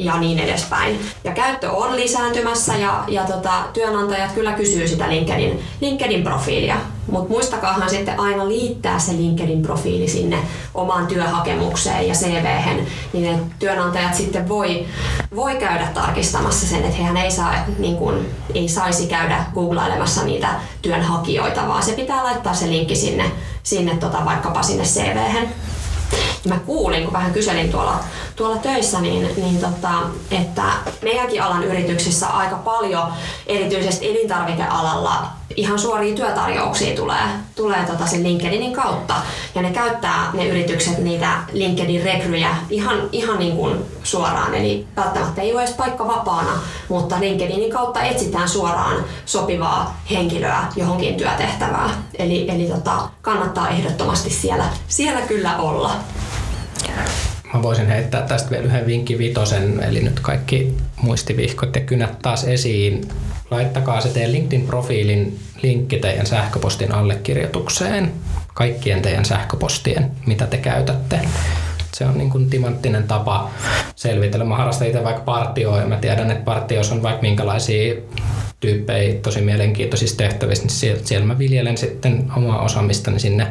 ja niin edespäin. Ja käyttö on lisääntymässä ja, ja tota, työnantajat kyllä kysyy sitä LinkedIn, LinkedIn-profiilia. Mutta muistakaahan sitten aina liittää se LinkedIn-profiili sinne omaan työhakemukseen ja cv niin ne työnantajat sitten voi, voi käydä tarkistamassa sen, että hehän ei, saa, niin kun, ei saisi käydä googlailemassa niitä työnhakijoita, vaan se pitää laittaa se linkki sinne, sinne tota, vaikkapa sinne cv -hän mä kuulin, kun vähän kyselin tuolla, tuolla töissä, niin, niin tota, että meidänkin alan yrityksissä aika paljon, erityisesti elintarvikealalla, ihan suoria työtarjouksia tulee, tulee tota sen LinkedInin kautta. Ja ne käyttää ne yritykset niitä LinkedIn-rekryjä ihan, ihan niin kuin suoraan. Eli välttämättä ei ole edes paikka vapaana, mutta LinkedInin kautta etsitään suoraan sopivaa henkilöä johonkin työtehtävään. Eli, eli tota, kannattaa ehdottomasti siellä, siellä kyllä olla. Mä voisin heittää tästä vielä yhden vinkki vitosen, eli nyt kaikki muistivihkot ja kynät taas esiin. Laittakaa se teidän LinkedIn-profiilin linkki teidän sähköpostin allekirjoitukseen, kaikkien teidän sähköpostien, mitä te käytätte. Se on niin kuin timanttinen tapa selvitellä. Mä harrastan itse vaikka partioa ja mä tiedän, että partioissa on vaikka minkälaisia tyyppejä tosi mielenkiintoisissa tehtävissä, niin siellä, siellä mä viljelen sitten omaa osaamistani sinne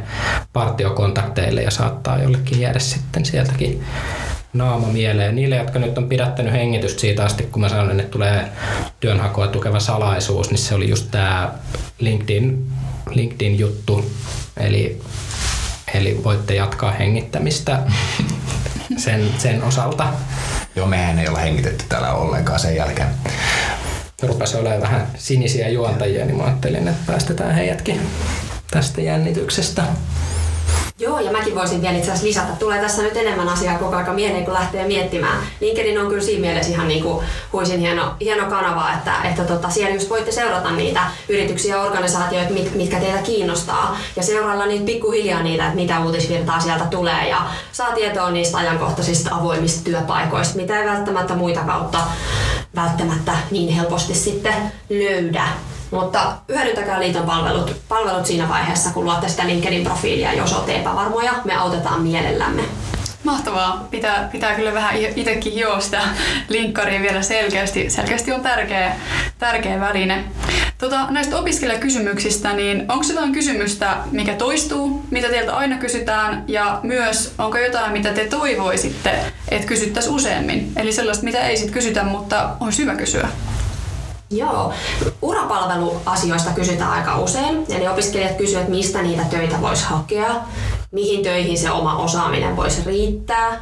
partiokontakteille ja saattaa jollekin jäädä sitten sieltäkin naama mieleen. Niille, jotka nyt on pidättänyt hengitystä siitä asti, kun mä sanoin, että tulee työnhakua tukeva salaisuus, niin se oli just tämä LinkedIn, LinkedIn-juttu. Eli, eli voitte jatkaa hengittämistä sen, sen osalta. Joo, mehän ei olla hengitetty täällä ollenkaan sen jälkeen rupesi olemaan vähän sinisiä juontajia, niin mä ajattelin, että päästetään heidätkin tästä jännityksestä. Joo, ja mäkin voisin vielä itse asiassa lisätä. Tulee tässä nyt enemmän asiaa koko ajan mieleen, kun lähtee miettimään. LinkedIn on kyllä siinä mielessä ihan niin kuin huisin hieno, hieno kanava, että, että tota, siellä just voitte seurata niitä yrityksiä ja organisaatioita, mit, mitkä teitä kiinnostaa. Ja seurailla niitä pikkuhiljaa niitä, että mitä uutisvirtaa sieltä tulee. Ja saa tietoa niistä ajankohtaisista avoimista työpaikoista, mitä ei välttämättä muita kautta välttämättä niin helposti sitten löydä. Mutta hyödyntäkää liiton palvelut, palvelut siinä vaiheessa, kun luotte sitä LinkedIn-profiilia, jos olette epävarmoja. Me autetaan mielellämme. Mahtavaa. Pitää, pitää kyllä vähän itsekin hiosta linkkariin vielä selkeästi. Selkeästi on tärkeä, tärkeä väline. Tota, näistä opiskelijakysymyksistä, niin onko jotain kysymystä, mikä toistuu, mitä teiltä aina kysytään, ja myös onko jotain, mitä te toivoisitte, että kysyttäisiin useammin? Eli sellaista, mitä ei sitten kysytä, mutta on hyvä kysyä. Joo. Urapalveluasioista kysytään aika usein. Eli opiskelijat kysyvät, mistä niitä töitä voisi hakea, mihin töihin se oma osaaminen voisi riittää,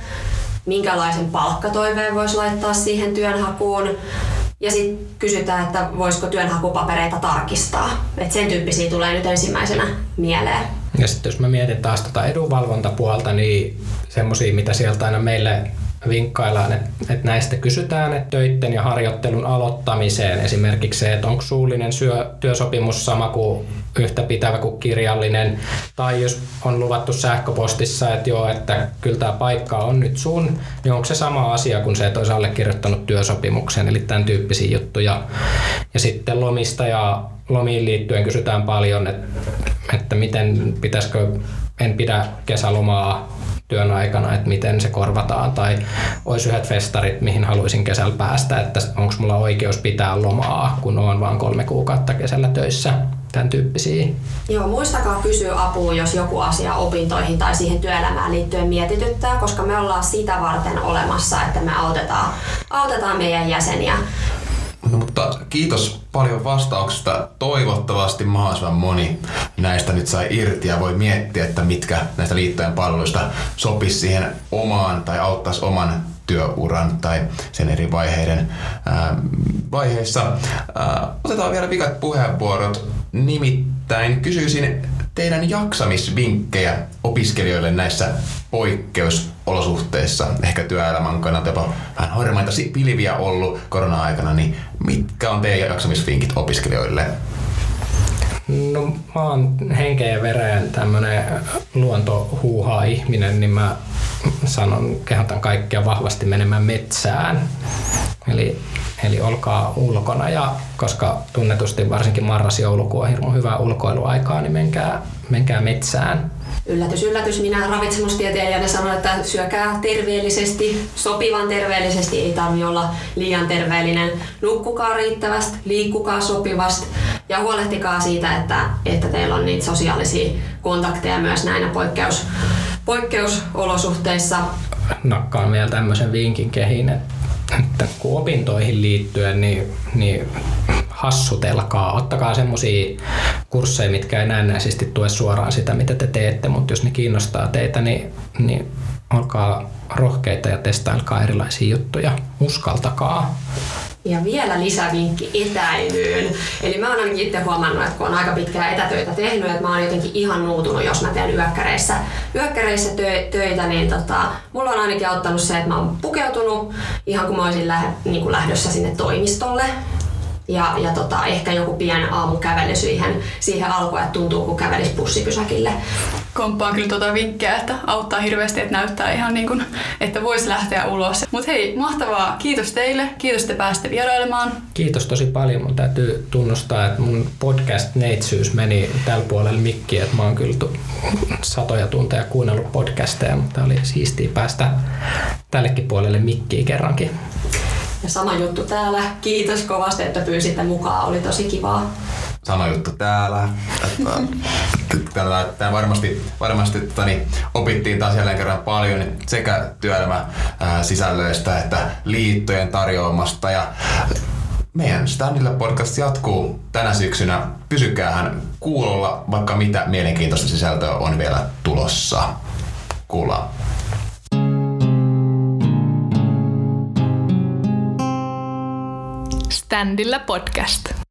minkälaisen palkkatoiveen voisi laittaa siihen työnhakuun. Ja sitten kysytään, että voisiko työnhakupapereita tarkistaa. Et sen tyyppisiä tulee nyt ensimmäisenä mieleen. Ja sitten jos mä mietin taas tota edunvalvontapuolta, niin semmoisia, mitä sieltä aina meille vinkkaillaan, että, että näistä kysytään, että töiden ja harjoittelun aloittamiseen. Esimerkiksi se, että onko suullinen syö, työsopimus sama kuin yhtä pitävä kuin kirjallinen, tai jos on luvattu sähköpostissa, että joo, että kyllä tämä paikka on nyt sun, niin onko se sama asia kuin se, että olisi allekirjoittanut työsopimuksen, eli tämän tyyppisiä juttuja. Ja sitten lomista ja lomiin liittyen kysytään paljon, että, että miten pitäisikö, en pidä kesälomaa työn aikana, että miten se korvataan, tai olisi yhdet festarit, mihin haluaisin kesällä päästä, että onko mulla oikeus pitää lomaa, kun on vain kolme kuukautta kesällä töissä, tämän tyyppisiä. Joo, muistakaa kysyä apua, jos joku asia opintoihin tai siihen työelämään liittyen mietityttää, koska me ollaan sitä varten olemassa, että me autetaan, autetaan meidän jäseniä. No, mutta kiitos paljon vastauksista. Toivottavasti mahdollisimman moni näistä nyt sai irti ja voi miettiä, että mitkä näistä liittojen palveluista sopisi siihen omaan tai auttaisi oman työuran tai sen eri vaiheiden ää, vaiheissa. Ää, otetaan vielä vikat puheenvuorot. Nimittäin kysyisin teidän jaksamisvinkkejä opiskelijoille näissä poikkeusolosuhteissa, ehkä työelämän kannalta jopa vähän harmaita pilviä ollut korona-aikana, niin mitkä on teidän jaksamisvinkit opiskelijoille? No mä oon henkeä ja vereen tämmönen luontohuuhaa ihminen, niin mä sanon, kehotan kaikkia vahvasti menemään metsään. Eli, eli olkaa ulkona ja koska tunnetusti varsinkin marras-joulukuu on hirmu hyvää ulkoiluaikaa, niin menkää, menkää metsään. Yllätys, yllätys. Minä ravitsemustieteilijänä sanon, että syökää terveellisesti, sopivan terveellisesti, ei tarvi olla liian terveellinen. Nukkukaa riittävästi, liikkukaa sopivasti ja huolehtikaa siitä, että, että teillä on niitä sosiaalisia kontakteja myös näinä poikkeus, poikkeusolosuhteissa. Nakkaan vielä tämmöisen vinkin kehin, että että kun opintoihin liittyen, niin, niin hassutelkaa. Ottakaa semmoisia kursseja, mitkä ei näennäisesti tue suoraan sitä, mitä te teette, mutta jos ne kiinnostaa teitä, niin, niin olkaa rohkeita ja testailkaa erilaisia juttuja. Uskaltakaa. Ja vielä lisävinkki etäilyyn. Eli mä oon ainakin itse huomannut, että kun on aika pitkää etätöitä tehnyt, että mä oon jotenkin ihan nuutunut, jos mä teen yökkäreissä, yökkäreissä tö- töitä, niin tota, mulla on ainakin auttanut se, että mä oon pukeutunut ihan kuin mä olisin lähe, niin kuin lähdössä sinne toimistolle ja, ja tota, ehkä joku pieni aamukävely siihen, siihen alkuun, että tuntuu kun kävelisi bussipysäkille. Komppaan kyllä tuota vinkkiä, että auttaa hirveästi, että näyttää ihan niin kuin, että voisi lähteä ulos. Mutta hei, mahtavaa. Kiitos teille. Kiitos, että pääsitte vierailemaan. Kiitos tosi paljon. Mun täytyy tunnustaa, että mun podcast-neitsyys meni tällä puolella mikkiä, että mä oon kyllä satoja tunteja kuunnellut podcasteja, mutta oli siistiä päästä tällekin puolelle mikkiä kerrankin. Ja sama juttu täällä. Kiitos kovasti, että pyysitte mukaan. Oli tosi kivaa. Sama juttu täällä. Tämä varmasti, varmasti tani, opittiin taas jälleen kerran paljon sekä työelämä sisällöistä että liittojen tarjoamasta. Ja meidän Standilla podcast jatkuu tänä syksynä. Pysykäähän kuulolla, vaikka mitä mielenkiintoista sisältöä on vielä tulossa. Kuullaan. Standilla podcast.